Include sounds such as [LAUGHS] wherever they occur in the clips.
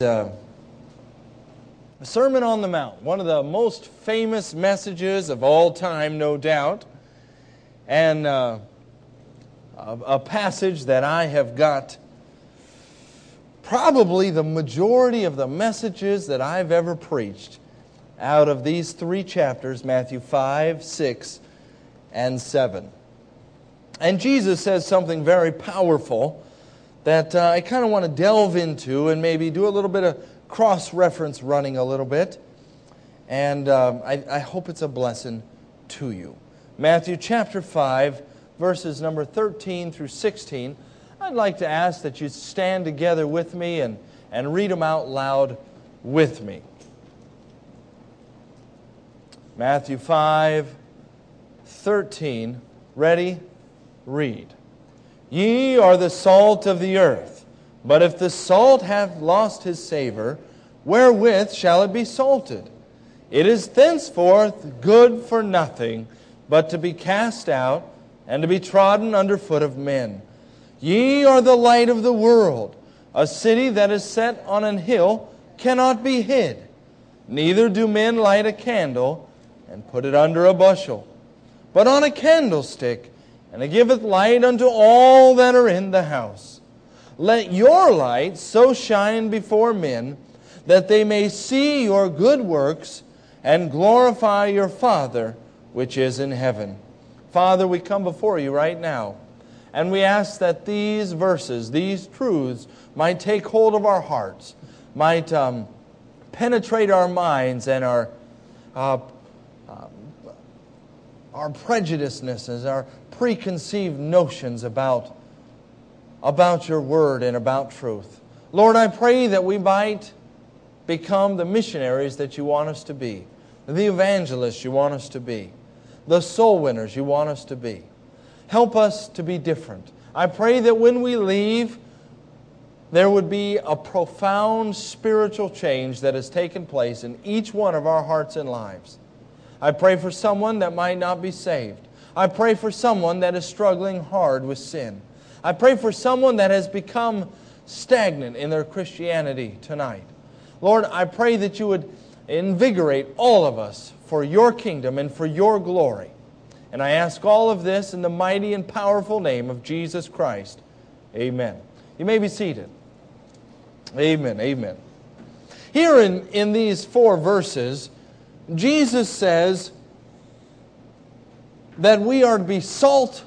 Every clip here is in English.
Uh, Sermon on the Mount, one of the most famous messages of all time, no doubt, and uh, a, a passage that I have got probably the majority of the messages that I've ever preached out of these three chapters Matthew 5, 6, and 7. And Jesus says something very powerful that uh, I kind of want to delve into and maybe do a little bit of cross reference running a little bit. And um, I, I hope it's a blessing to you. Matthew chapter 5, verses number 13 through 16. I'd like to ask that you stand together with me and, and read them out loud with me. Matthew 5, 13. Ready? Read. Ye are the salt of the earth. But if the salt hath lost his savor, wherewith shall it be salted? It is thenceforth good for nothing, but to be cast out and to be trodden under foot of men. Ye are the light of the world. A city that is set on an hill cannot be hid. Neither do men light a candle and put it under a bushel, but on a candlestick and it giveth light unto all that are in the house. Let your light so shine before men that they may see your good works and glorify your Father which is in heaven. Father, we come before you right now, and we ask that these verses, these truths, might take hold of our hearts, might um, penetrate our minds and our uh, our prejudiceness, our preconceived notions about, about your word and about truth. Lord, I pray that we might become the missionaries that you want us to be, the evangelists you want us to be, the soul winners you want us to be. Help us to be different. I pray that when we leave, there would be a profound spiritual change that has taken place in each one of our hearts and lives. I pray for someone that might not be saved. I pray for someone that is struggling hard with sin. I pray for someone that has become stagnant in their Christianity tonight. Lord, I pray that you would invigorate all of us for your kingdom and for your glory. And I ask all of this in the mighty and powerful name of Jesus Christ. Amen. You may be seated. Amen. Amen. Here in, in these four verses, Jesus says, that we are to be salt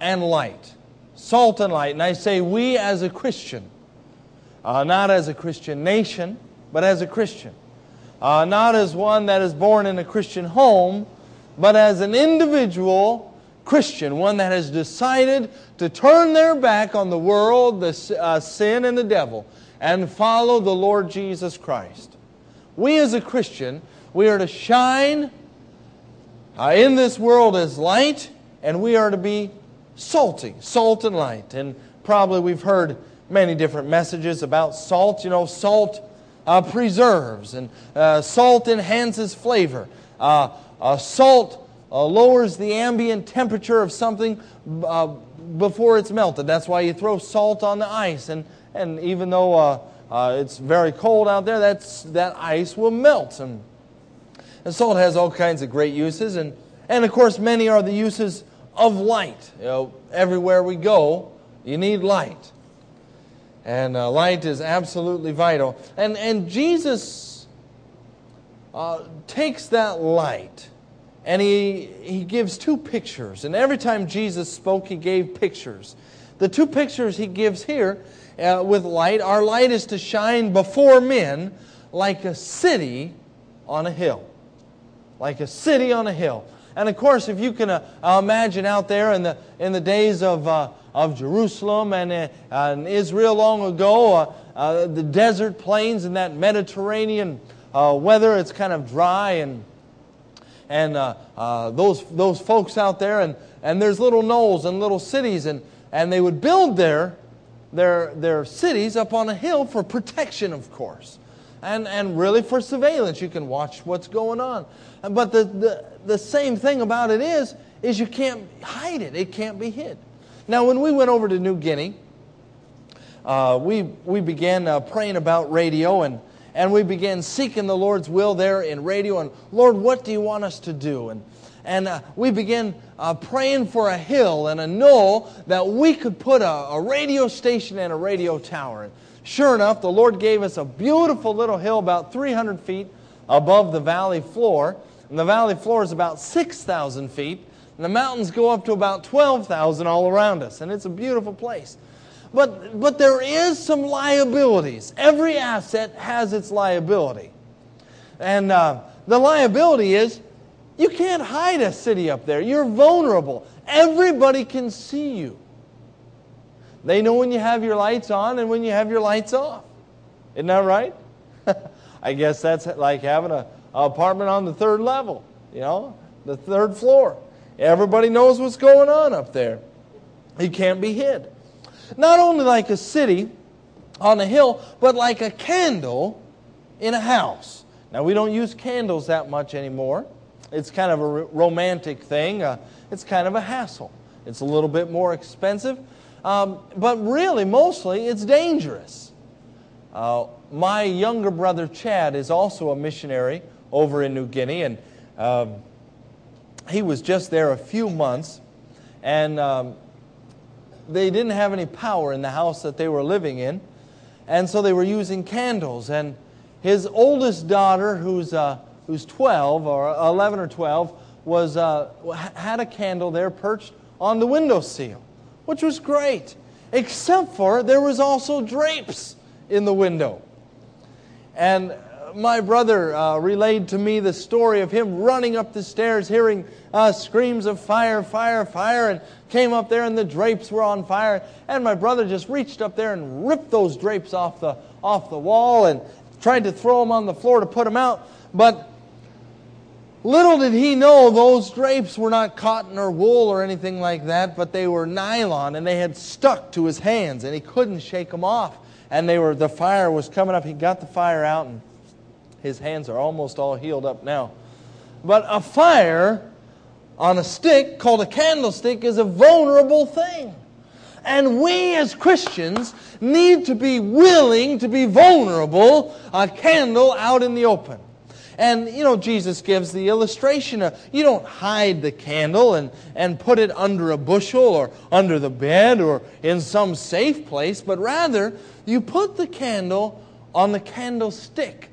and light. Salt and light. And I say we as a Christian, uh, not as a Christian nation, but as a Christian. Uh, not as one that is born in a Christian home, but as an individual Christian, one that has decided to turn their back on the world, the uh, sin, and the devil, and follow the Lord Jesus Christ. We as a Christian, we are to shine uh, in this world as light, and we are to be salty, salt and light. And probably we've heard many different messages about salt. You know, salt uh, preserves, and uh, salt enhances flavor. Uh, uh salt uh, lowers the ambient temperature of something before it's melted. That's why you throw salt on the ice. And, and even though it's very cold out there, that's, that ice will melt. And and salt has all kinds of great uses. And, and of course, many are the uses of light. You know, everywhere we go, you need light. And uh, light is absolutely vital. And, and Jesus uh, takes that light and he, he gives two pictures. And every time Jesus spoke, he gave pictures. The two pictures he gives here uh, with light our light is to shine before men like a city on a hill like a city on a hill. And of course, if you can uh, imagine out there in the, in the days of, uh, of Jerusalem and, uh, Israel long ago, uh, uh, the desert plains and that Mediterranean uh, weather, it's kind of dry and, and those, those folks out there, and, and there's little knolls and little cities, and, and they would build their, their, their cities up on a hill for protection, of course and, and really for surveillance. You can watch what's going on. But the, the, the same thing about it is, is you can't hide it. It can't be hid. Now, when we went over to New Guinea, uh, we, we began uh, praying about radio and, and we began seeking the Lord's will there in radio. And Lord, what do you want us to do? And, and uh, we began uh, praying for a hill and a knoll that we could put a, a radio station and a radio tower. And sure enough, the Lord gave us a beautiful little hill about 300 feet above the valley floor. And the valley floor is about 6,000 feet. And the mountains go up to about 12,000 all around us. And it's a beautiful place. But, but there is some liabilities. Every asset has its liability. And uh, the liability is you can't hide a city up there. You're vulnerable. Everybody can see you. They know when you have your lights on and when you have your lights off. Isn't that right? [LAUGHS] I guess that's like having a, a apartment on the third level, you know, the third floor. Everybody knows what's going on up there. You can't be hid. Not only like a city on a hill, but like a candle in a house. Now, we don't use candles that much anymore. It's kind of a romantic thing. Uh, it's kind of a hassle. It's a little bit more expensive. Um, but really, mostly, it's dangerous. Uh, my younger brother Chad is also a missionary over in New Guinea, and um, he was just there a few months. And um, they didn't have any power in the house that they were living in, and so they were using candles. And his oldest daughter, who's, uh, who's 12 or 11 or 12, was, uh, had a candle there perched on the windowsill, which was great, except for there was also drapes in the window. And my brother uh, relayed to me the story of him running up the stairs, hearing uh, screams of fire, fire, fire, and came up there and the drapes were on fire. And my brother just reached up there and ripped those drapes off the, off the wall and tried to throw them on the floor to put them out. But little did he know those drapes were not cotton or wool or anything like that, but they were nylon and they had stuck to his hands and he couldn't shake them off. And they were, the fire was coming up. He got the fire out and his hands are almost all healed up now. But a fire on a stick called a candlestick is a vulnerable thing. And we as Christians need to be willing to be vulnerable, a candle out in the open. And, you know, Jesus gives the illustration of you don't hide the candle and, and put it under a bushel or under the bed or in some safe place, but rather you put the candle on the candlestick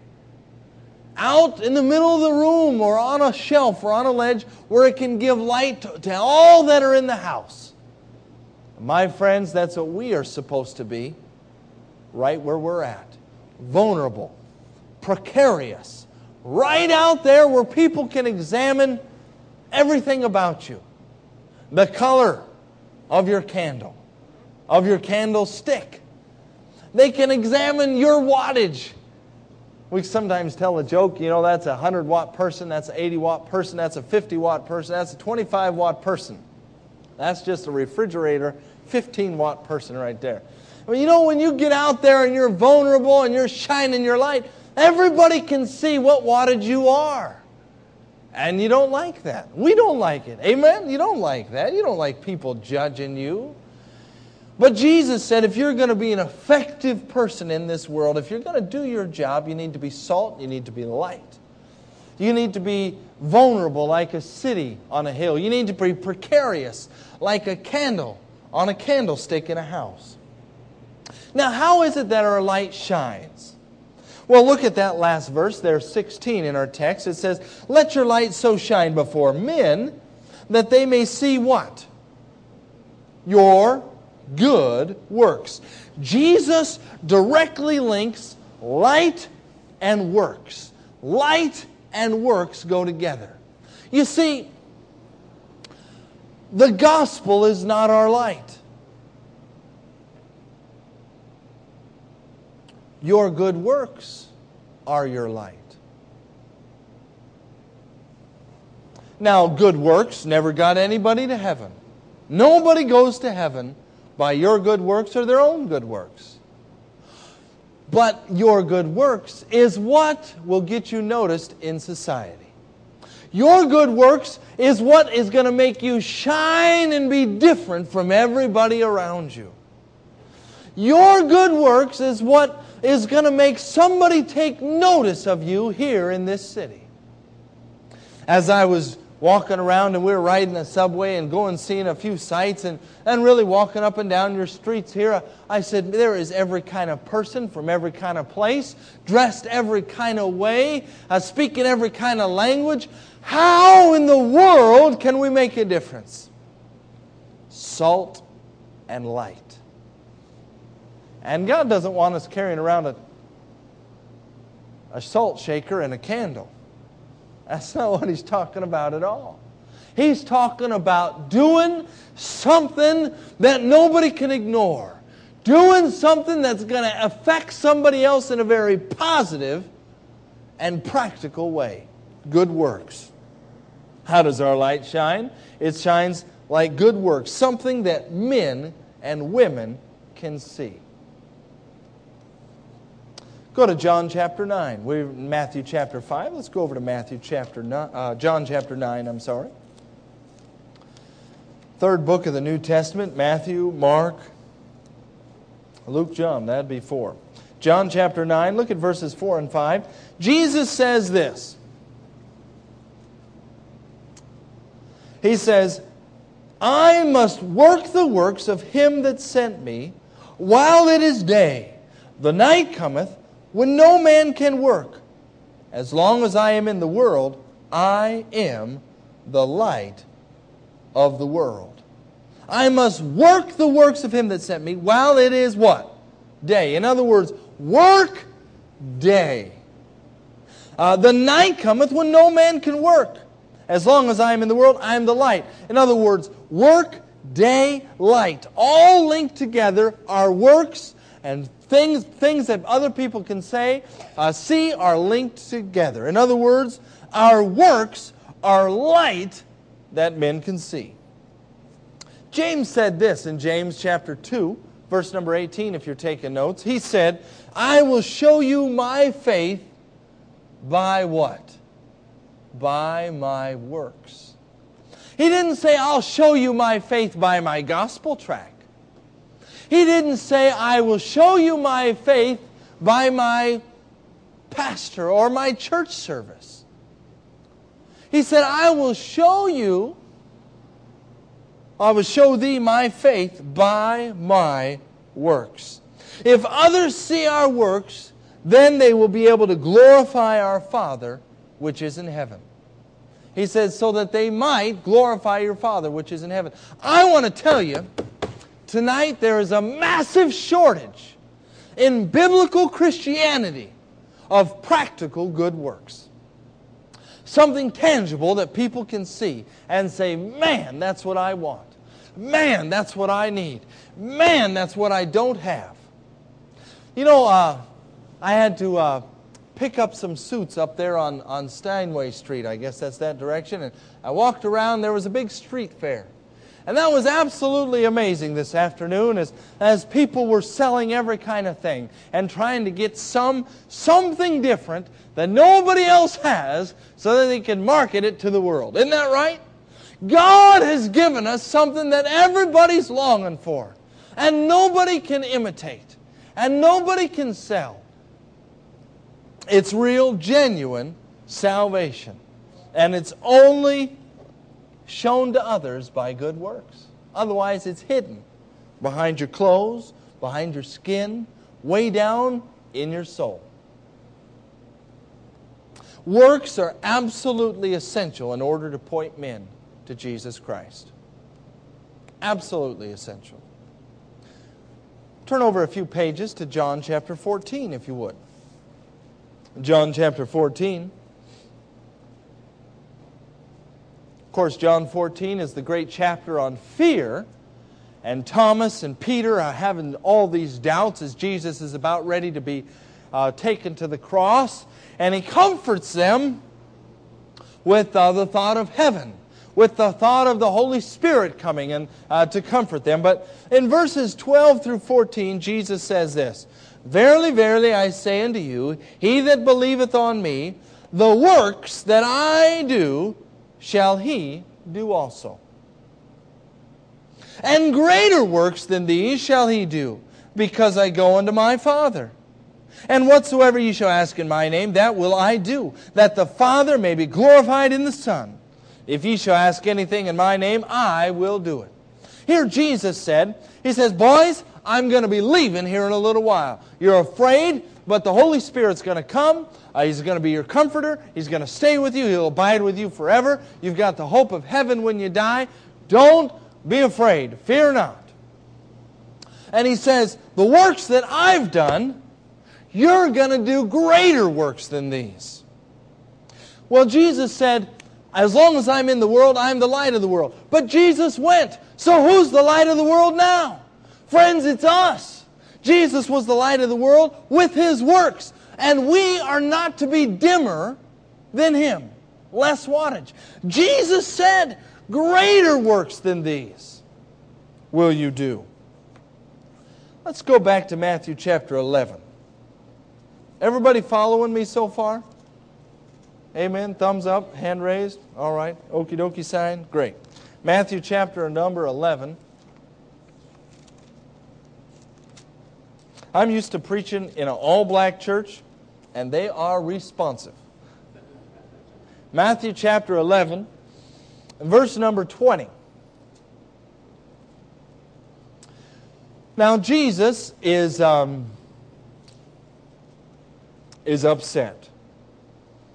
out in the middle of the room or on a shelf or on a ledge where it can give light to, to all that are in the house. My friends, that's what we are supposed to be right where we're at. Vulnerable, precarious, right out there where people can examine everything about you. The color of your candle, of your candlestick. They can examine your wattage we sometimes tell a joke, you know, that's a 100 watt person, that's an 80 watt person, that's a 50 watt person, that's a 25 watt person. That's just a refrigerator, 15 watt person right there. Well, you know, when you get out there and you're vulnerable and you're shining your light, everybody can see what wattage you are. And you don't like that. We don't like it. Amen? You don't like that. You don't like people judging you. But Jesus said if you're going to be an effective person in this world, if you're going to do your job, you need to be salt, you need to be light. You need to be vulnerable like a city on a hill. You need to be precarious like a candle on a candlestick in a house. Now, how is it that our light shines? Well, look at that last verse there, 16 in our text. It says, Let your light so shine before men that they may see what? Your good works. Jesus directly links light and works. Light and works go together. You see, the gospel is not our light. Your good works are your light. Now, good works never got anybody to heaven. Nobody goes to heaven by your good works or their own good works. But your good works is what will get you noticed in society. Your good works is what is going to make you shine and be different from everybody around you. Your good works is what is going to make somebody take notice of you here in this city. As I was walking around and we were riding the subway and going seeing a few sights and, and really walking up and down your streets here, I said, there is every kind of person from every kind of place, dressed every kind of way, uh, speaking every kind of language. How in the world can we make a difference? Salt and light. And God doesn't want us carrying around a, a salt shaker and a candle. That's not what he's talking about at all. He's talking about doing something that nobody can ignore. Doing something that's going to affect somebody else in a very positive and practical way. Good works. How does our light shine? It shines like good works, something that men and women can see. Go to John chapter 9. We're in Matthew chapter 5. Let's go over to Matthew chapter 9, uh, John chapter 9, I'm sorry. Third book of the New Testament Matthew, Mark, Luke, John. That'd be four. John chapter 9, look at verses 4 and 5. Jesus says this He says, I must work the works of him that sent me while it is day. The night cometh when no man can work. As long as I am in the world, I am the light of the world. I must work the works of him that sent me while it is what? Day. In other words, work day. Uh, the night cometh when no man can work. As long as I am in the world, I am the light. In other words, work, day, light. All linked together are works and things, things that other people can say, uh, see, are linked together. In other words, our works are light that men can see. James said this in James chapter 2, verse number 18, if you're taking notes. He said, I will show you my faith by what? By my works. He didn't say, I'll show you my faith by my gospel tract. He didn't say, I will show you my faith by my pastor or my church service. He said, I will show you, I will show thee my faith by my works. If others see our works, then they will be able to glorify our Father which is in heaven. He says, so that they might glorify your Father which is in heaven. I want to tell you Tonight, there is a massive shortage in biblical Christianity of practical good works. Something tangible that people can see and say, man, that's what I want. Man, that's what I need. Man, that's what I don't have. You know, uh, I had to uh, pick up some suits up there on, on Steinway Street. I guess that's that direction. And I walked around, there was a big street fair. And that was absolutely amazing this afternoon as, as people were selling every kind of thing and trying to get some something different that nobody else has so that they can market it to the world. Isn't that right? God has given us something that everybody's longing for and nobody can imitate and nobody can sell. It's real, genuine salvation. And it's only shown to others by good works. Otherwise, it's hidden behind your clothes, behind your skin, way down in your soul. Works are absolutely essential in order to point men to Jesus Christ. Absolutely essential. Turn over a few pages to John chapter 14, if you would. John chapter 14. Of course, John 14 is the great chapter on fear. And Thomas and Peter are having all these doubts as Jesus is about ready to be uh, taken to the cross. And he comforts them with uh, the thought of heaven, with the thought of the Holy Spirit coming and uh, to comfort them. But in verses 12 through 14, Jesus says this Verily, verily, I say unto you, he that believeth on me, the works that I do, shall he do also. And greater works than these shall he do, because I go unto my Father. And whatsoever ye shall ask in my name, that will I do, that the Father may be glorified in the Son. If ye shall ask anything in my name, I will do it. Here Jesus said, He says, Boys, I'm going to be leaving here in a little while. You're afraid, but the Holy Spirit's going to come. Uh, he's going to be your comforter. He's going to stay with you. He'll abide with you forever. You've got the hope of heaven when you die. Don't be afraid. Fear not. And he says, The works that I've done, you're going to do greater works than these. Well, Jesus said, As long as I'm in the world, I'm the light of the world. But Jesus went. So who's the light of the world now? Friends, it's us. Jesus was the light of the world with his works. And we are not to be dimmer than him, less wattage. Jesus said, Greater works than these will you do. Let's go back to Matthew chapter 11. Everybody following me so far? Amen. Thumbs up, hand raised. All right. Okie dokie sign. Great. Matthew chapter number 11. I'm used to preaching in an all black church, and they are responsive. Matthew chapter 11, verse number 20. Now, Jesus is, um, is upset.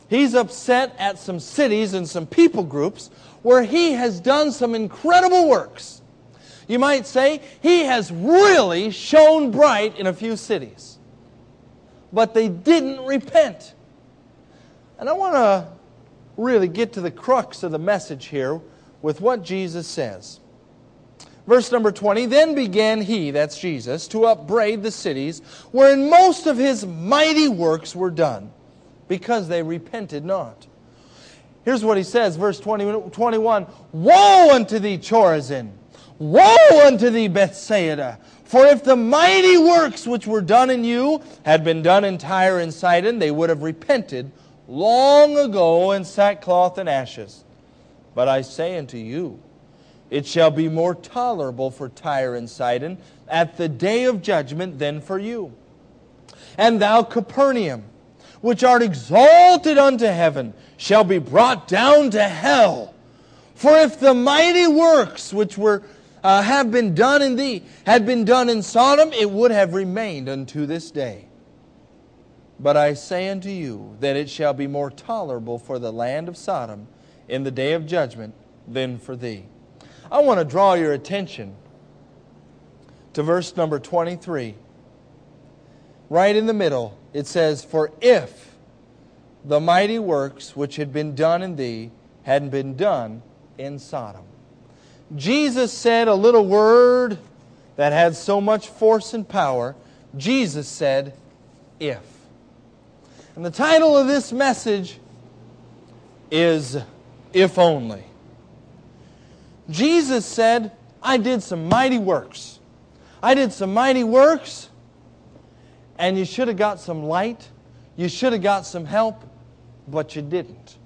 He's upset at some cities and some people groups where he has done some incredible works. You might say he has really shone bright in a few cities, but they didn't repent. And I want to really get to the crux of the message here with what Jesus says. Verse number 20 Then began he, that's Jesus, to upbraid the cities wherein most of his mighty works were done, because they repented not. Here's what he says, verse 20, 21 Woe unto thee, Chorazin! Woe unto thee, Bethsaida! For if the mighty works which were done in you had been done in Tyre and Sidon, they would have repented long ago in sackcloth and ashes. But I say unto you, it shall be more tolerable for Tyre and Sidon at the day of judgment than for you. And thou, Capernaum, which art exalted unto heaven, shall be brought down to hell. For if the mighty works which were uh, have been done in thee had been done in Sodom, it would have remained unto this day. But I say unto you that it shall be more tolerable for the land of Sodom in the day of judgment than for thee. I want to draw your attention to verse number 23. Right in the middle, it says, For if the mighty works which had been done in thee hadn't been done in Sodom. Jesus said a little word that had so much force and power. Jesus said, If. And the title of this message is If Only. Jesus said, I did some mighty works. I did some mighty works, and you should have got some light. You should have got some help, but you didn't.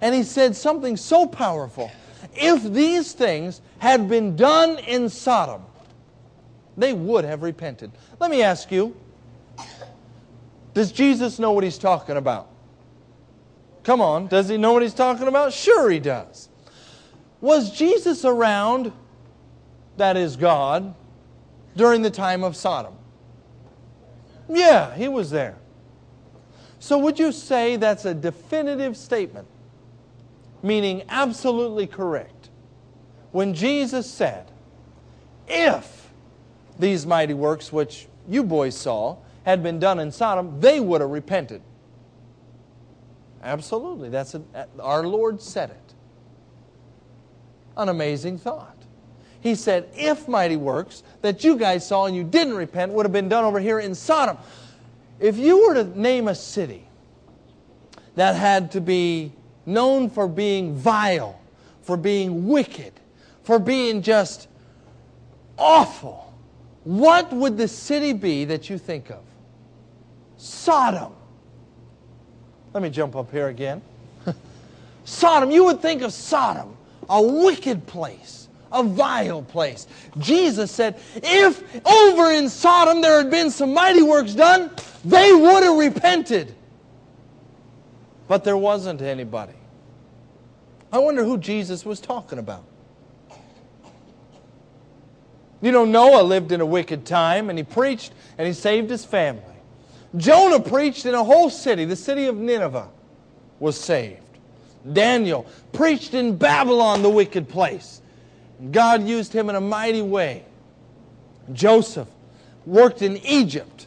And he said something so powerful. If these things had been done in Sodom, they would have repented. Let me ask you Does Jesus know what he's talking about? Come on, does he know what he's talking about? Sure, he does. Was Jesus around, that is God, during the time of Sodom? Yeah, he was there. So would you say that's a definitive statement? Meaning absolutely correct. When Jesus said, if these mighty works which you boys saw had been done in Sodom, they would have repented. Absolutely. That's a, our Lord said it an amazing thought. He said, if mighty works that you guys saw and you didn't repent would have been done over here in Sodom. If you were to name a city that had to be known for being vile, for being wicked, for being just awful, what would the city be that you think of? Sodom. Let me jump up here again. [LAUGHS] Sodom, you would think of Sodom a wicked place, a vile place. Jesus said, if over in Sodom there had been some mighty works done, they would have repented. But there wasn't anybody. I wonder who Jesus was talking about. You know, Noah lived in a wicked time and he preached and he saved his family. Jonah preached in a whole city, the city of Nineveh was saved. Daniel preached in Babylon, the wicked place. God used him in a mighty way. Joseph worked in Egypt.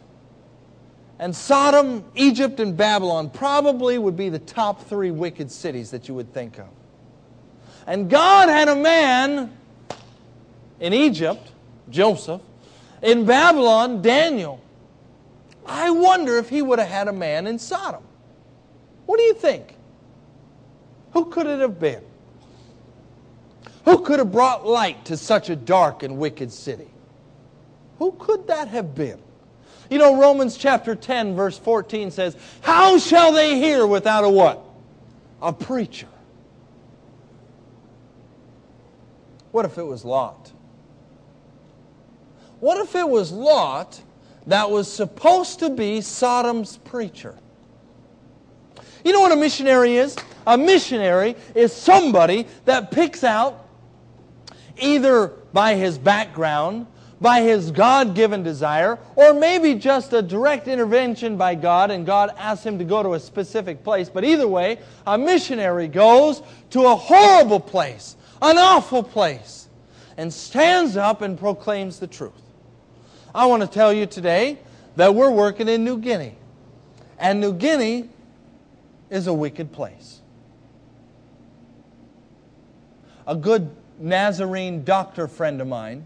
And Sodom, Egypt, and Babylon probably would be the top three wicked cities that you would think of. And God had a man in Egypt, Joseph, in Babylon, Daniel. I wonder if he would have had a man in Sodom. What do you think? Who could it have been? Who could have brought light to such a dark and wicked city? Who could that have been? You know, Romans chapter 10, verse 14 says, How shall they hear without a what? A preacher. What if it was Lot? What if it was Lot that was supposed to be Sodom's preacher? You know what a missionary is? A missionary is somebody that picks out, either by his background, by his God given desire, or maybe just a direct intervention by God and God asks him to go to a specific place. But either way, a missionary goes to a horrible place, an awful place, and stands up and proclaims the truth. I want to tell you today that we're working in New Guinea. And New Guinea is a wicked place. A good Nazarene doctor friend of mine,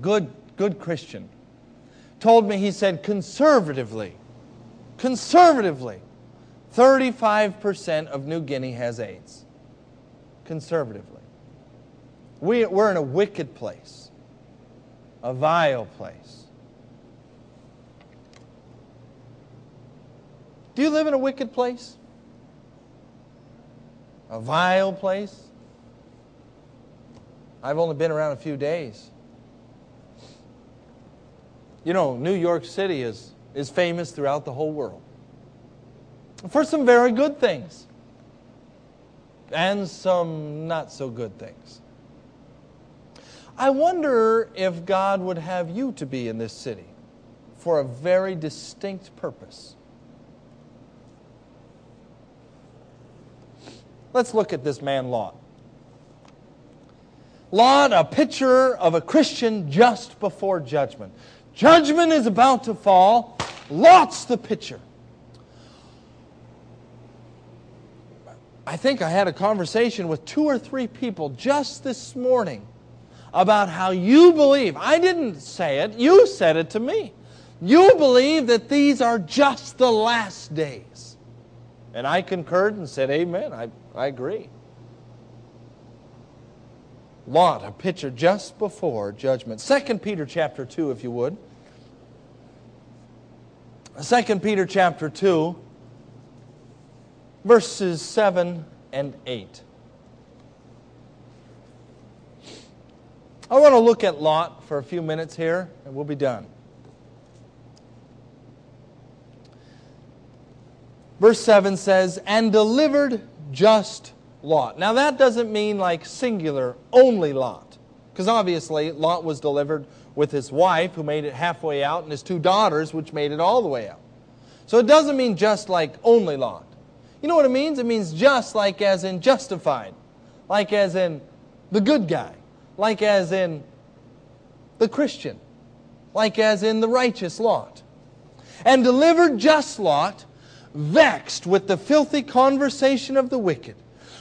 good, good Christian, told me, he said, conservatively, conservatively, 35% of New Guinea has AIDS. Conservatively. We, we're in a wicked place, a vile place. Do you live in a wicked place? A vile place? I've only been around a few days. You know, New York City is, is famous throughout the whole world for some very good things and some not so good things. I wonder if God would have you to be in this city for a very distinct purpose. Let's look at this man, Lot. Lot, a picture of a Christian just before judgment. Judgment is about to fall. Lot's the picture. I think I had a conversation with two or three people just this morning about how you believe. I didn't say it, you said it to me. You believe that these are just the last days. And I concurred and said, Amen. I, I agree. Lot, a picture just before judgment. 2 Peter chapter 2, if you would. 2 Peter chapter 2, verses 7 and 8. I want to look at Lot for a few minutes here, and we'll be done. Verse 7 says, And delivered just Lot. Now, that doesn't mean like singular, only Lot. Because obviously, Lot was delivered with his wife, who made it halfway out, and his two daughters, which made it all the way out. So it doesn't mean just like only Lot. You know what it means? It means just like as in justified, like as in the good guy, like as in the Christian, like as in the righteous Lot. And delivered just Lot vexed with the filthy conversation of the wicked.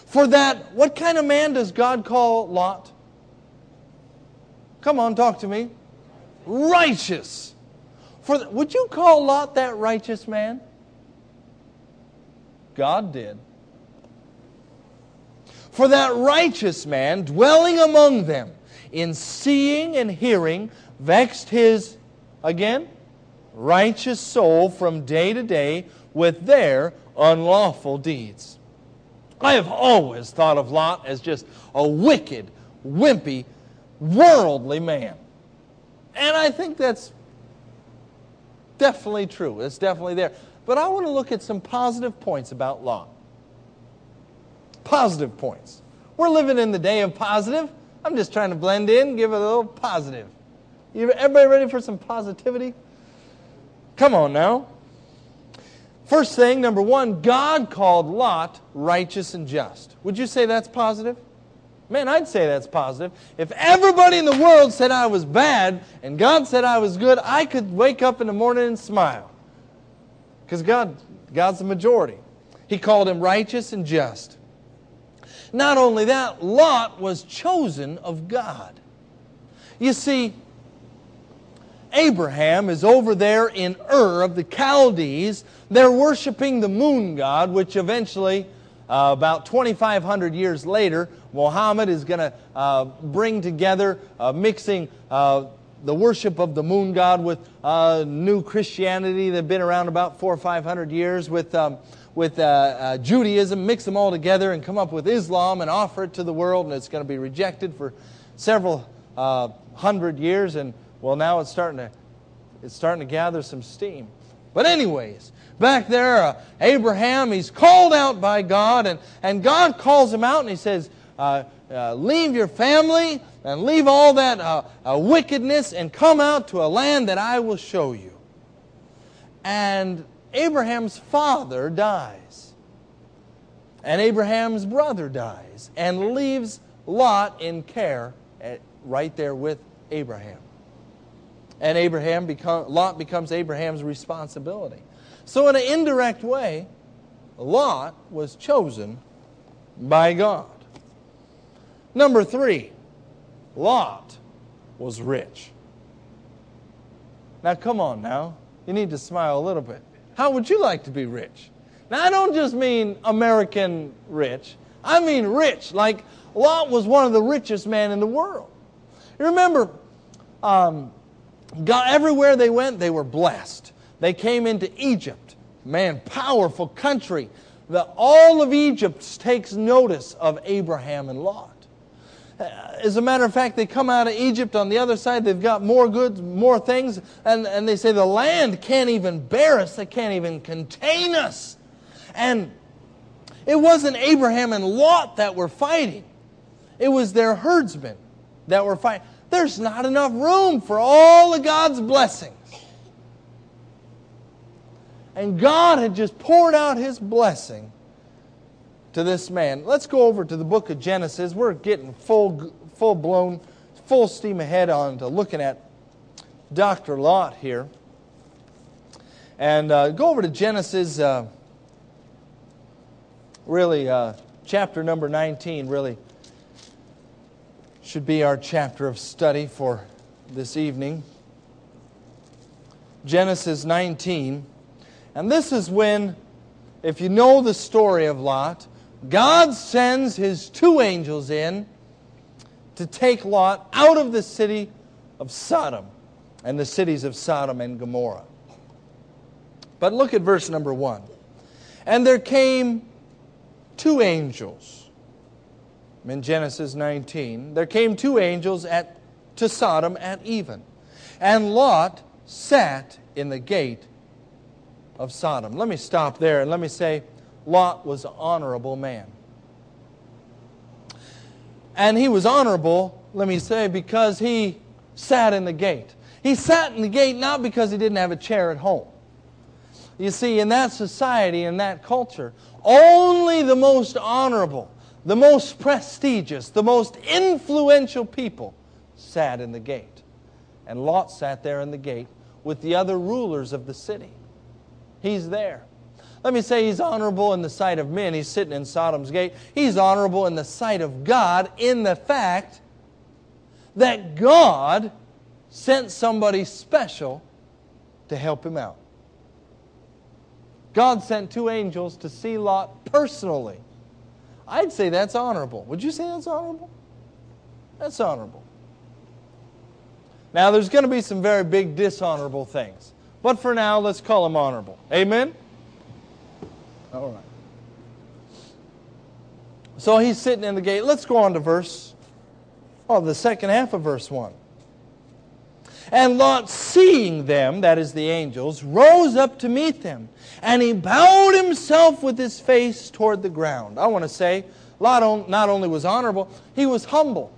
For that, what kind of man does God call Lot? Come on, talk to me. Righteous. For the, would you call Lot that righteous man? God did. For that righteous man dwelling among them in seeing and hearing vexed his, again, righteous soul from day to day with their unlawful deeds. I have always thought of Lot as just a wicked, wimpy, worldly man. And I think that's definitely true. It's definitely there. But I want to look at some positive points about Lot. Positive points. We're living in the day of positive. I'm just trying to blend in, give a little positive. Everybody ready for some positivity? Come on now. First thing, number one, God called Lot righteous and just. Would you say that's positive? Man, I'd say that's positive. If everybody in the world said I was bad and God said I was good, I could wake up in the morning and smile. Because God, God's the majority. He called him righteous and just. Not only that, Lot was chosen of God. You see, Abraham is over there in Ur of the Chaldees. They're worshiping the moon god, which eventually, uh, about 2,500 years later, Muhammad is going to uh, bring together, uh, mixing uh, the worship of the moon god with uh, new Christianity that had been around about four or 500 years with. Um, with uh, Judaism, mix them all together and come up with Islam and offer it to the world, and it's going to be rejected for several hundred years. And well, now it's starting to it's starting to gather some steam. But anyways, back there, uh, Abraham, he's called out by God, and, and God calls him out and he says, uh, uh, leave your family and leave all that uh, uh, wickedness and come out to a land that I will show you. And Abraham's father dies. And Abraham's brother dies and leaves Lot in care at, right there with Abraham and Abraham become, Lot becomes Abraham's responsibility. So, in an indirect way, Lot was chosen by God. Number three, Lot was rich. Now, come on now. You need to smile a little bit. How would you like to be rich? Now, I don't just mean American rich, I mean rich. Like Lot was one of the richest men in the world. You remember, um, God, everywhere they went, they were blessed. They came into Egypt. Man, powerful country. The, all of Egypt takes notice of Abraham and Lot. As a matter of fact, they come out of Egypt on the other side, they've got more goods, more things, and, and they say the land can't even bear us, they can't even contain us. And it wasn't Abraham and Lot that were fighting, it was their herdsmen that were fighting. There's not enough room for all of God's blessings. And God had just poured out his blessing to this man. Let's go over to the book of Genesis. We're getting full, full blown, full steam ahead on to looking at Dr. Lot here. And uh, go over to Genesis, uh, really, uh, chapter number 19, really should be our chapter of study for this evening. Genesis 19. And this is when, if you know the story of Lot, God sends his two angels in to take Lot out of the city of Sodom and the cities of Sodom and Gomorrah. But look at verse number one. And there came two angels in Genesis 19, there came two angels at, to Sodom at even, and Lot sat in the gate of Sodom. Let me stop there and let me say, Lot was an honorable man. And he was honorable, let me say, because he sat in the gate. He sat in the gate not because he didn't have a chair at home. You see, in that society, in that culture, only the most honorable, the most prestigious, the most influential people sat in the gate. And Lot sat there in the gate with the other rulers of the city. He's there. Let me say he's honorable in the sight of men. He's sitting in Sodom's gate. He's honorable in the sight of God in the fact that God sent somebody special to help him out. God sent two angels to see Lot personally I'd say that's honorable. Would you say that's honorable? That's honorable. Now, there's going to be some very big dishonorable things. But for now, let's call them honorable. Amen? All right. So he's sitting in the gate. Let's go on to verse Oh, the second half of verse 1. And Lot, seeing them, that is the angels, rose up to meet them. And he bowed himself with his face toward the ground. I want to say, Lot not only was honorable, he was humble.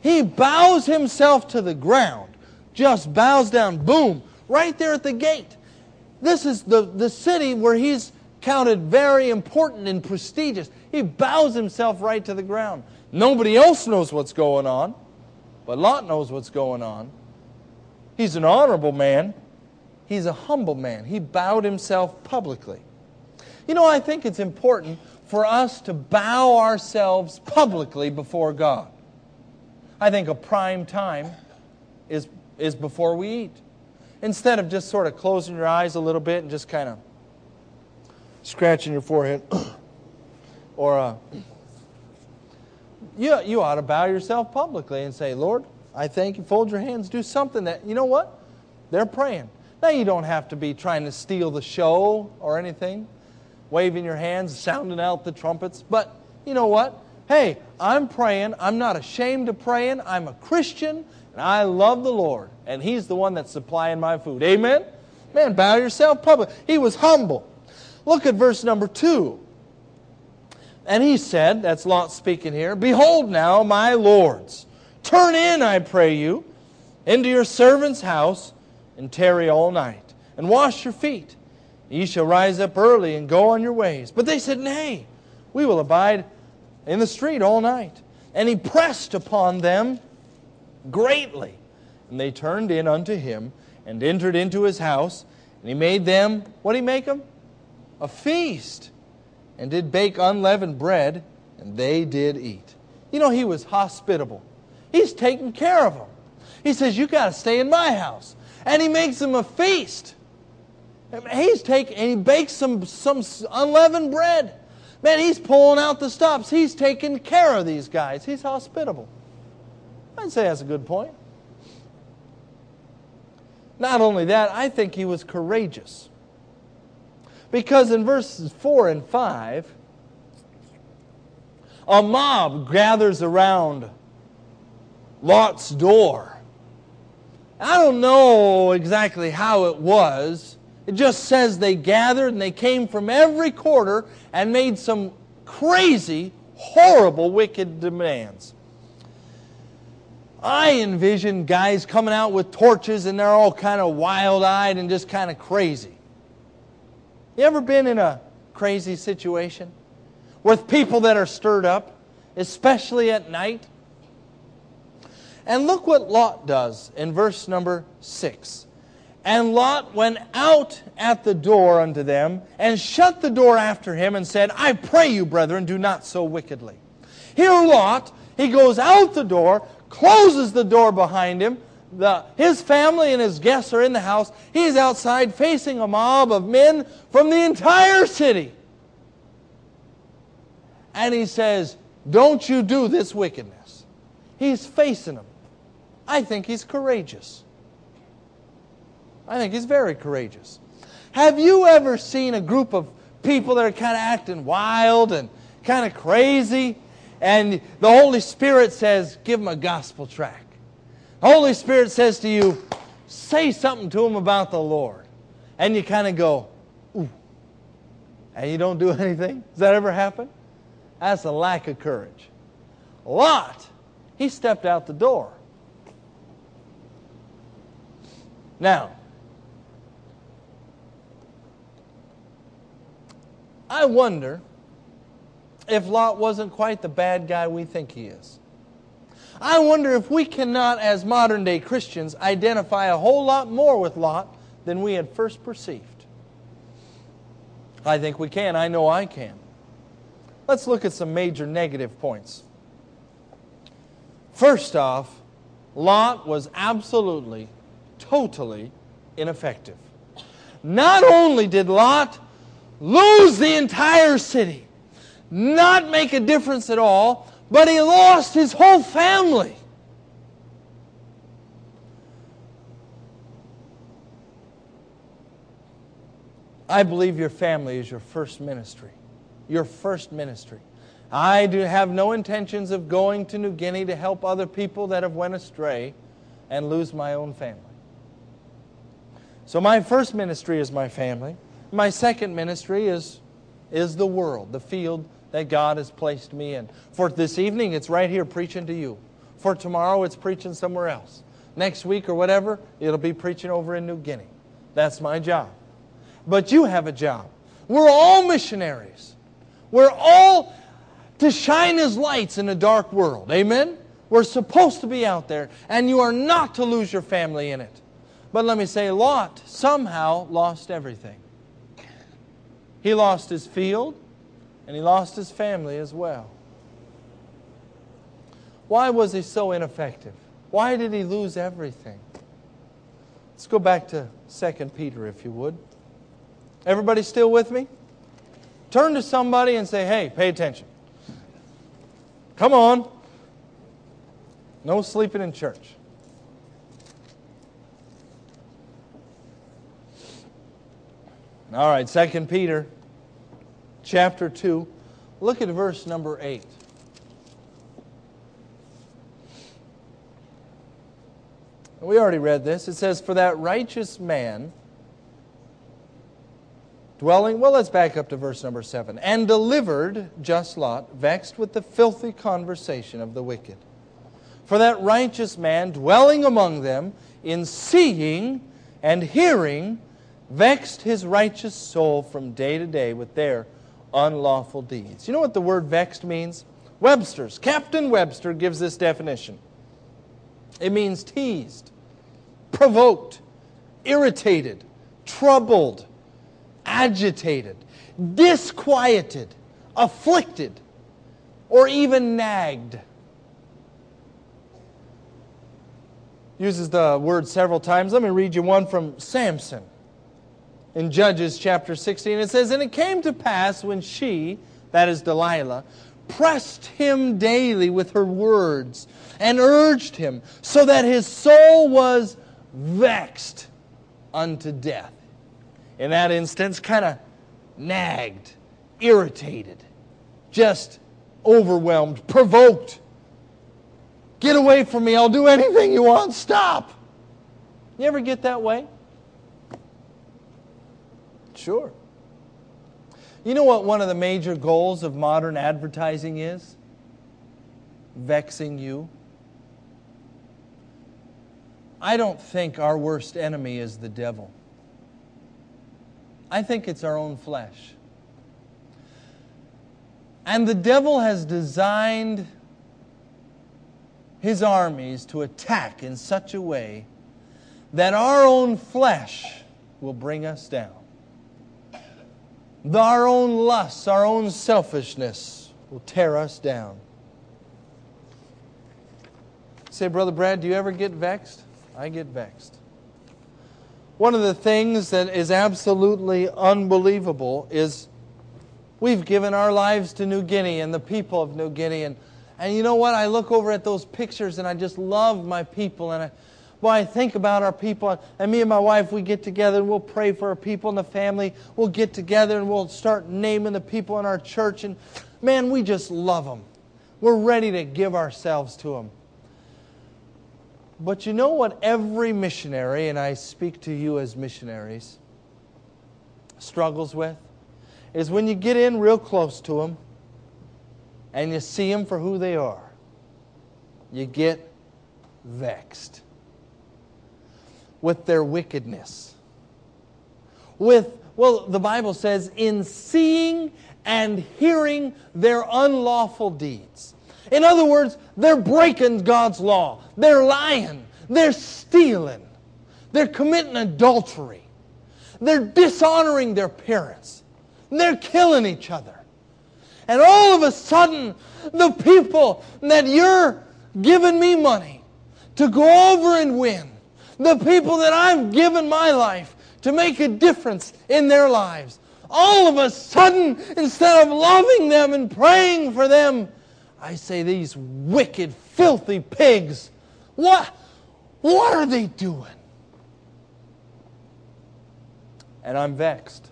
He bows himself to the ground, just bows down, boom, right there at the gate. This is the, the city where he's counted very important and prestigious. He bows himself right to the ground. Nobody else knows what's going on, but Lot knows what's going on. He's an honorable man. He's a humble man. He bowed himself publicly. You know, I think it's important for us to bow ourselves publicly before God. I think a prime time is, is before we eat. Instead of just sort of closing your eyes a little bit and just kind of scratching your forehead, [CLEARS THROAT] or uh, you, you ought to bow yourself publicly and say, Lord, I thank you. Fold your hands. Do something that, you know what? They're praying. Now, you don't have to be trying to steal the show or anything, waving your hands, sounding out the trumpets. But you know what? Hey, I'm praying. I'm not ashamed of praying. I'm a Christian, and I love the Lord, and He's the one that's supplying my food. Amen? Man, bow yourself public. He was humble. Look at verse number two. And he said, that's Lot speaking here, Behold now, my lords, turn in, I pray you, into your servant's house, and tarry all night, and wash your feet. Ye shall rise up early and go on your ways. But they said, Nay, we will abide in the street all night. And he pressed upon them greatly. And they turned in unto him and entered into his house. And he made them, what did he make them? A feast. And did bake unleavened bread, and they did eat. You know, he was hospitable. He's taking care of them. He says, You got to stay in my house. And he makes them a feast. He's taking, and he bakes some, some unleavened bread. Man, he's pulling out the stops. He's taking care of these guys. He's hospitable. I'd say that's a good point. Not only that, I think he was courageous. Because in verses 4 and 5, a mob gathers around Lot's door. I don't know exactly how it was. It just says they gathered and they came from every quarter and made some crazy, horrible, wicked demands. I envision guys coming out with torches and they're all kind of wild eyed and just kind of crazy. You ever been in a crazy situation with people that are stirred up, especially at night? And look what Lot does in verse number 6. And Lot went out at the door unto them, and shut the door after him, and said, I pray you, brethren, do not so wickedly. Here Lot, he goes out the door, closes the door behind him. The, his family and his guests are in the house. He's outside facing a mob of men from the entire city. And he says, Don't you do this wickedness. He's facing them. I think he's courageous. I think he's very courageous. Have you ever seen a group of people that are kind of acting wild and kind of crazy? And the Holy Spirit says, give them a gospel track. Holy Spirit says to you, say something to them about the Lord. And you kind of go, ooh. And you don't do [LAUGHS] anything? Does that ever happen? That's a lack of courage. Lot, he stepped out the door. Now, I wonder if Lot wasn't quite the bad guy we think he is. I wonder if we cannot, as modern day Christians, identify a whole lot more with Lot than we had first perceived. I think we can. I know I can. Let's look at some major negative points. First off, Lot was absolutely, totally ineffective. Not only did Lot lose the entire city, not make a difference at all, but he lost his whole family. I believe your family is your first ministry. Your first ministry. I do have no intentions of going to New Guinea to help other people that have went astray and lose my own family. So my first ministry is my family. My second ministry is, is the world, the field that God has placed me in. For this evening, it's right here preaching to you. For tomorrow, it's preaching somewhere else. Next week or whatever, it'll be preaching over in New Guinea. That's my job. But you have a job. We're all missionaries. We're all to shine as lights in a dark world. Amen? We're supposed to be out there, and you are not to lose your family in it. But let me say, Lot somehow lost everything. He lost his field, and he lost his family as well. Why was he so ineffective? Why did he lose everything? Let's go back to 2 Peter, if you would. Everybody still with me? Turn to somebody and say, hey, pay attention. Come on. No sleeping in church. All right, 2 Peter chapter 2. Look at verse number 8. We already read this. It says, For that righteous man dwelling, well, let's back up to verse number 7. And delivered just Lot, vexed with the filthy conversation of the wicked. For that righteous man dwelling among them, in seeing and hearing, vexed his righteous soul from day to day with their unlawful deeds. You know what the word vexed means? Webster's, Captain Webster gives this definition. It means teased, provoked, irritated, troubled, agitated, disquieted, afflicted, or even nagged. Uses the word several times. Let me read you one from Samson in Judges chapter 16. It says, And it came to pass when she, that is Delilah, pressed him daily with her words and urged him, so that his soul was vexed unto death. In that instance, kind of nagged, irritated, just overwhelmed, provoked. Get away from me. I'll do anything you want. Stop. You ever get that way? Sure. You know what one of the major goals of modern advertising is? Vexing you. I don't think our worst enemy is the devil. I think it's our own flesh. And the devil has designed his armies to attack in such a way that our own flesh will bring us down our own lusts, our own selfishness will tear us down. Say, Brother Brad, do you ever get vexed? I get vexed. One of the things that is absolutely unbelievable is we've given our lives to New Guinea and the people of New Guinea. And, and you know what? I look over at those pictures and I just love my people. And I, Boy, I think about our people, and me and my wife, we get together and we'll pray for our people and the family. We'll get together and we'll start naming the people in our church. And man, we just love them. We're ready to give ourselves to them. But you know what every missionary, and I speak to you as missionaries, struggles with? Is when you get in real close to them and you see them for who they are, you get vexed with their wickedness. With, well, the Bible says, in seeing and hearing their unlawful deeds. In other words, they're breaking God's law. They're lying. They're stealing. They're committing adultery. They're dishonoring their parents. They're killing each other. And all of a sudden, the people that you're giving me money to go over and win, the people that I've given my life to make a difference in their lives. All of a sudden, instead of loving them and praying for them, I say, these wicked, filthy pigs, what, what are they doing? And I'm vexed.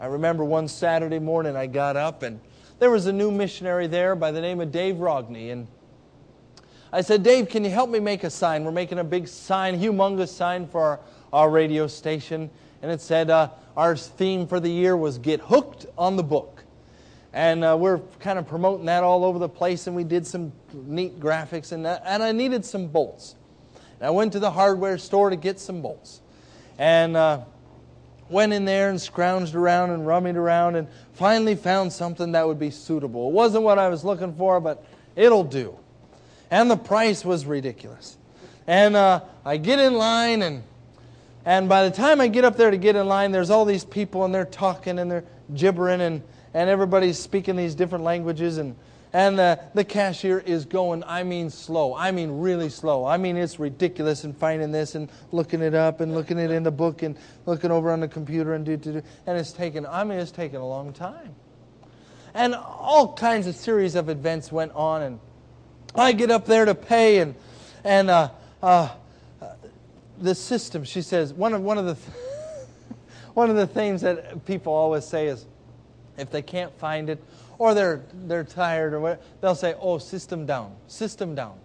I remember one Saturday morning I got up and there was a new missionary there by the name of Dave Rogney. And I said, Dave, can you help me make a sign? We're making a big sign, humongous sign for our, our radio station. And it said, uh, our theme for the year was Get Hooked on the Book. And uh, we're kind of promoting that all over the place, and we did some neat graphics, and, uh, and I needed some bolts. And I went to the hardware store to get some bolts. And uh, went in there and scrounged around and rummied around and finally found something that would be suitable. It wasn't what I was looking for, but it'll do. And the price was ridiculous. And uh, I get in line, and, and by the time I get up there to get in line, there's all these people, and they're talking and they're gibbering, and, and everybody's speaking these different languages. And and uh, the cashier is going, I mean, slow. I mean, really slow. I mean, it's ridiculous and finding this and looking it up and looking it in the book and looking over on the computer and do, do, do. And it's taken, I mean, it's taken a long time. And all kinds of series of events went on. And I get up there to pay and, and uh, uh, the system, she says, one of, one of the, [LAUGHS] one of the things that people always say is, if they can't find it, or they're, they're tired or whatever, they'll say, oh, system down, system down.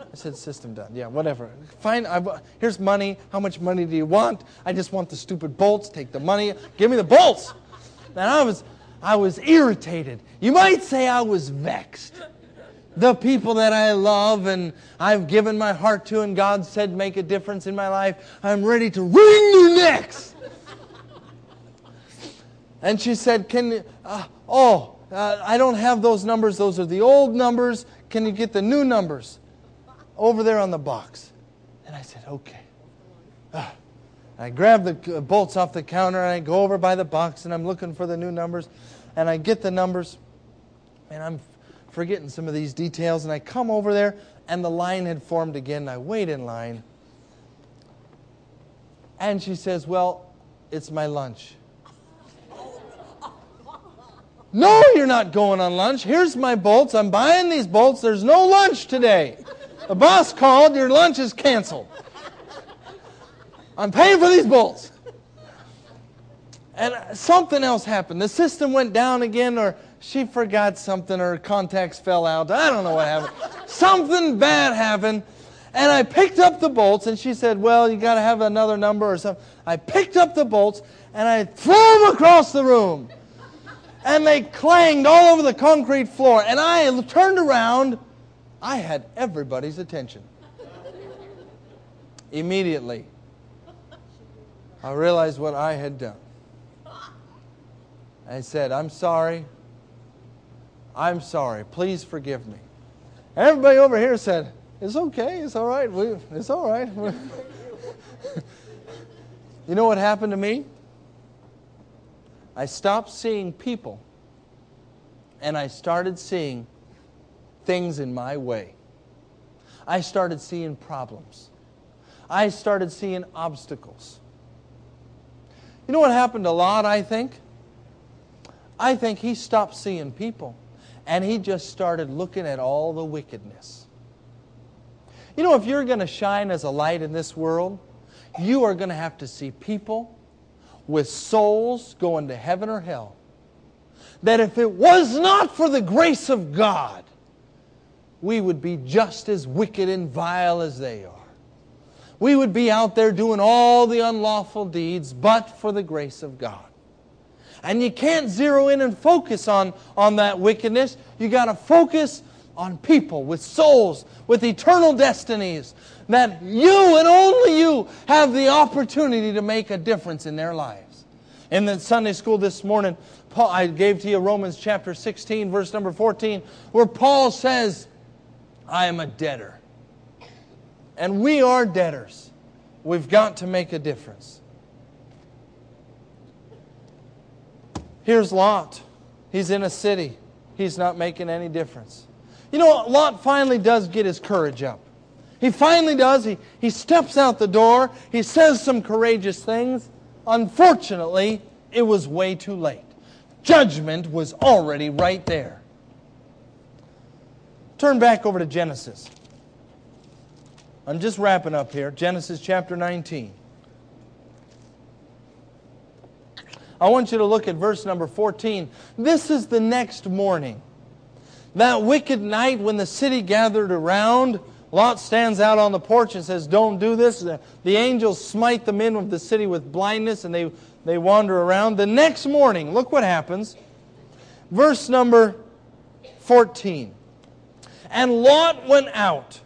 I said, system down. Yeah, whatever. Fine. I, here's money. How much money do you want? I just want the stupid bolts. Take the money. Give me the bolts. And I was, I was irritated. You might say I was vexed. The people that I love and I've given my heart to, and God said make a difference in my life, I'm ready to wring their necks. And she said, Can, uh, oh, uh, I don't have those numbers. Those are the old numbers. Can you get the new numbers? Over there on the box. And I said, Okay. Uh, I grab the bolts off the counter and I go over by the box and I'm looking for the new numbers. And I get the numbers and I'm forgetting some of these details. And I come over there and the line had formed again. I wait in line. And she says, Well, it's my lunch. [LAUGHS] No, you're not going on lunch. Here's my bolts. I'm buying these bolts. There's no lunch today. The boss called. Your lunch is canceled. I'm paying for these bolts. And something else happened. The system went down again, or she forgot something, or contacts fell out. I don't know what happened. something bad happened. And I picked up the bolts, and she said, Well, you got to have another number or something. I picked up the bolts, and I threw them across the room and they clanged all over the concrete floor. And I turned around. I had everybody's attention. Immediately, I realized what I had done. I said, I'm sorry. I'm sorry. Please forgive me. Everybody over here said, It's okay. It's all right. We, it's all right. [LAUGHS] you know what happened to me? I stopped seeing people and I started seeing things in my way. I started seeing problems. I started seeing obstacles. You know what happened a lot, I think? I think he stopped seeing people and he just started looking at all the wickedness. You know, if you're going to shine as a light in this world, you are going to have to see people with souls going to heaven or hell. That if it was not for the grace of God, we would be just as wicked and vile as they are. We would be out there doing all the unlawful deeds, but for the grace of God. And you can't zero in and focus on, on that wickedness. You got to focus on people with souls, with eternal destinies, that you and only you have the opportunity to make a difference in their lives. In the Sunday school this morning, Paul, I gave to you Romans chapter 16, verse number 14, where Paul says, I am a debtor. And we are debtors. We've got to make a difference. Here's Lot. He's in a city. He's not making any difference. You know, Lot finally does get his courage up. He finally does. He, he steps out the door. He says some courageous things. Unfortunately, it was way too late. Judgment was already right there. Turn back over to Genesis. I'm just wrapping up here. Genesis chapter 19. I want you to look at verse number 14. This is the next morning. That wicked night when the city gathered around, Lot stands out on the porch and says, Don't do this. The angels smite the men of the city with blindness and they, they wander around. The next morning, look what happens. Verse number 14. And Lot went out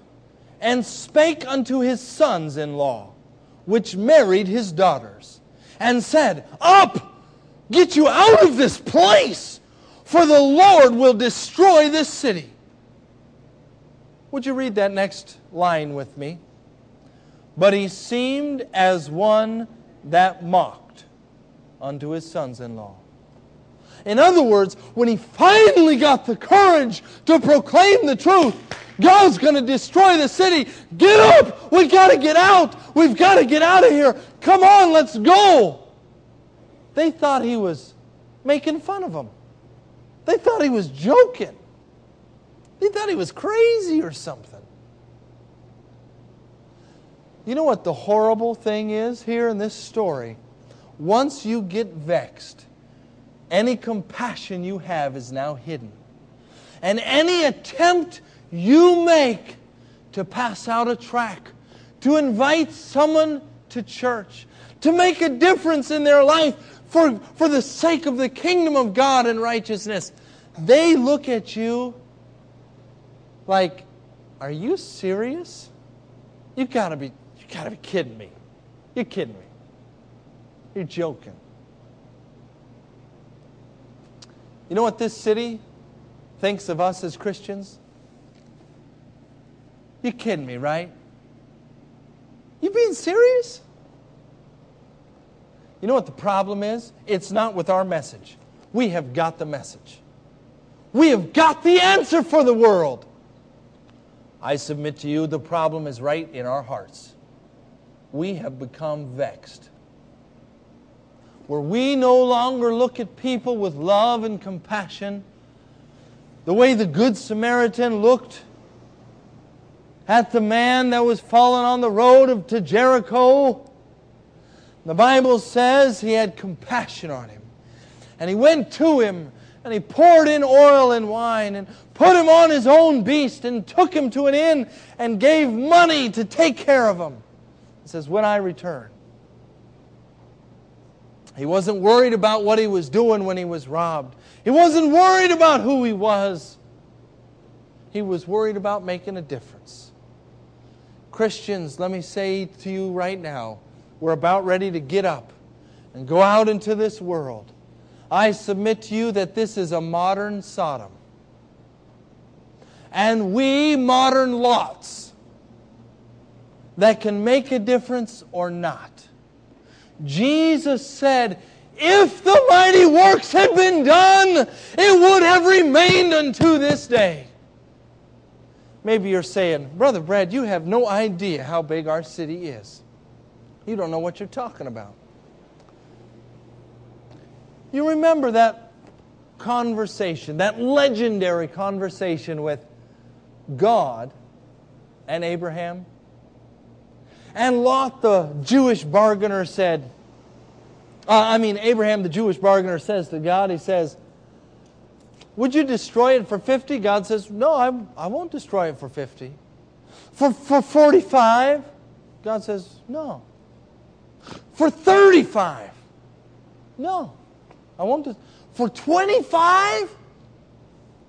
and spake unto his sons in law, which married his daughters, and said, Up, get you out of this place, for the Lord will destroy this city. Would you read that next line with me? But he seemed as one that mocked unto his sons in law. In other words, when he finally got the courage to proclaim the truth, God's going to destroy the city. Get up! We've got to get out! We've got to get out of here! Come on, let's go! They thought he was making fun of them. They thought he was joking. They thought he was crazy or something. You know what the horrible thing is here in this story? Once you get vexed, any compassion you have is now hidden. And any attempt you make to pass out a track, to invite someone to church, to make a difference in their life for, for the sake of the kingdom of God and righteousness. They look at you like, are you serious? You gotta be, you gotta be kidding me. You're kidding me. You're joking. You know what this city thinks of us as Christians? You're kidding me, right? You being serious? You know what the problem is? It's not with our message. We have got the message. We have got the answer for the world. I submit to you the problem is right in our hearts. We have become vexed. Where we no longer look at people with love and compassion, the way the Good Samaritan looked at the man that was fallen on the road of, to Jericho. The Bible says he had compassion on him. And he went to him and he poured in oil and wine and put him on his own beast and took him to an inn and gave money to take care of him. He says, When I return. He wasn't worried about what he was doing when he was robbed. He wasn't worried about who he was. He was worried about making a difference. Christians, let me say to you right now, we're about ready to get up and go out into this world. I submit to you that this is a modern Sodom. And we, modern Lots, that can make a difference or not. Jesus said, if the mighty works had been done, it would have remained unto this day. Maybe you're saying, Brother Brad, you have no idea how big our city is. You don't know what you're talking about. You remember that conversation, that legendary conversation with God and Abraham? And Lot, the Jewish bargainer, said, uh, I mean, Abraham, the Jewish bargainer, says to God, he says, would you destroy it for 50? God says, No, I, I won't destroy it for 50. For, for 45? God says, No. For 35? No, I won't. For 25?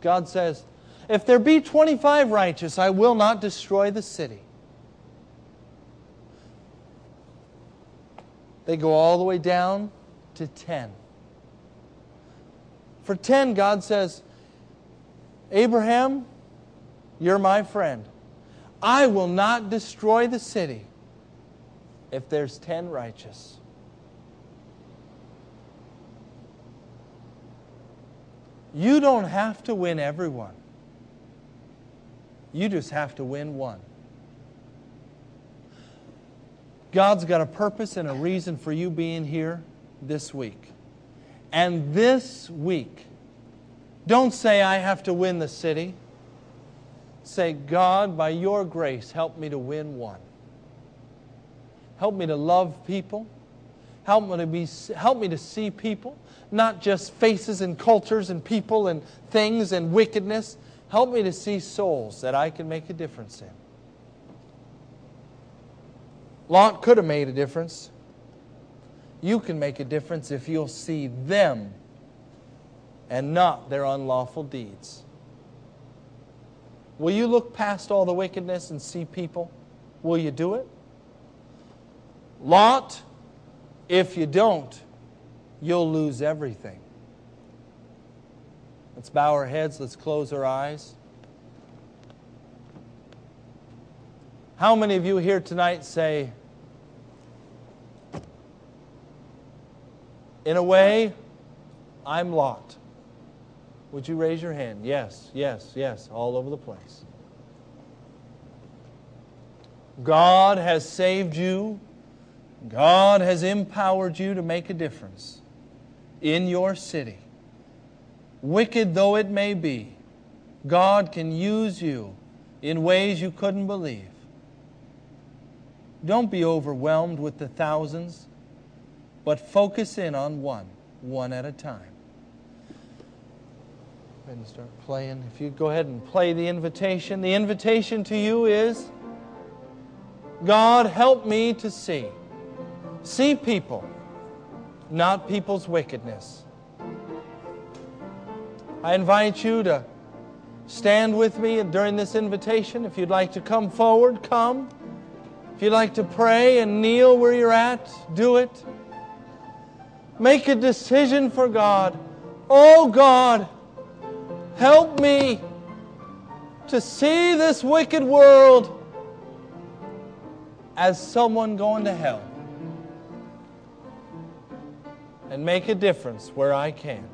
God says, If there be 25 righteous, I will not destroy the city. They go all the way down to 10. For 10, God says, Abraham, you're my friend. I will not destroy the city if there's 10 righteous. You don't have to win everyone. You just have to win one. God's got a purpose and a reason for you being here this week. And this week, don't say, I have to win the city. Say, God, by your grace, help me to win one. Help me to love people. Help me to, be, help me to see people, not just faces and cultures and people and things and wickedness. Help me to see souls that I can make a difference in. Lot could have made a difference. You can make a difference if you'll see them and not their unlawful deeds. Will you look past all the wickedness and see people? Will you do it? Lot, if you don't, you'll lose everything. Let's bow our heads, let's close our eyes. How many of you here tonight say, in a way, I'm Lot? Would you raise your hand? Yes, yes, yes, all over the place. God has saved you. God has empowered you to make a difference in your city. Wicked though it may be, God can use you in ways you couldn't believe. Don't be overwhelmed with the thousands, but focus in on one, one at a time and start playing. If you go ahead and play the invitation, the invitation to you is God, help me to see. See people, not people's wickedness. I invite you to stand with me during this invitation. If you'd like to come forward, come. If you'd like to pray and kneel where you're at, do it. Make a decision for God. Oh God, Help me to see this wicked world as someone going to hell and make a difference where I can.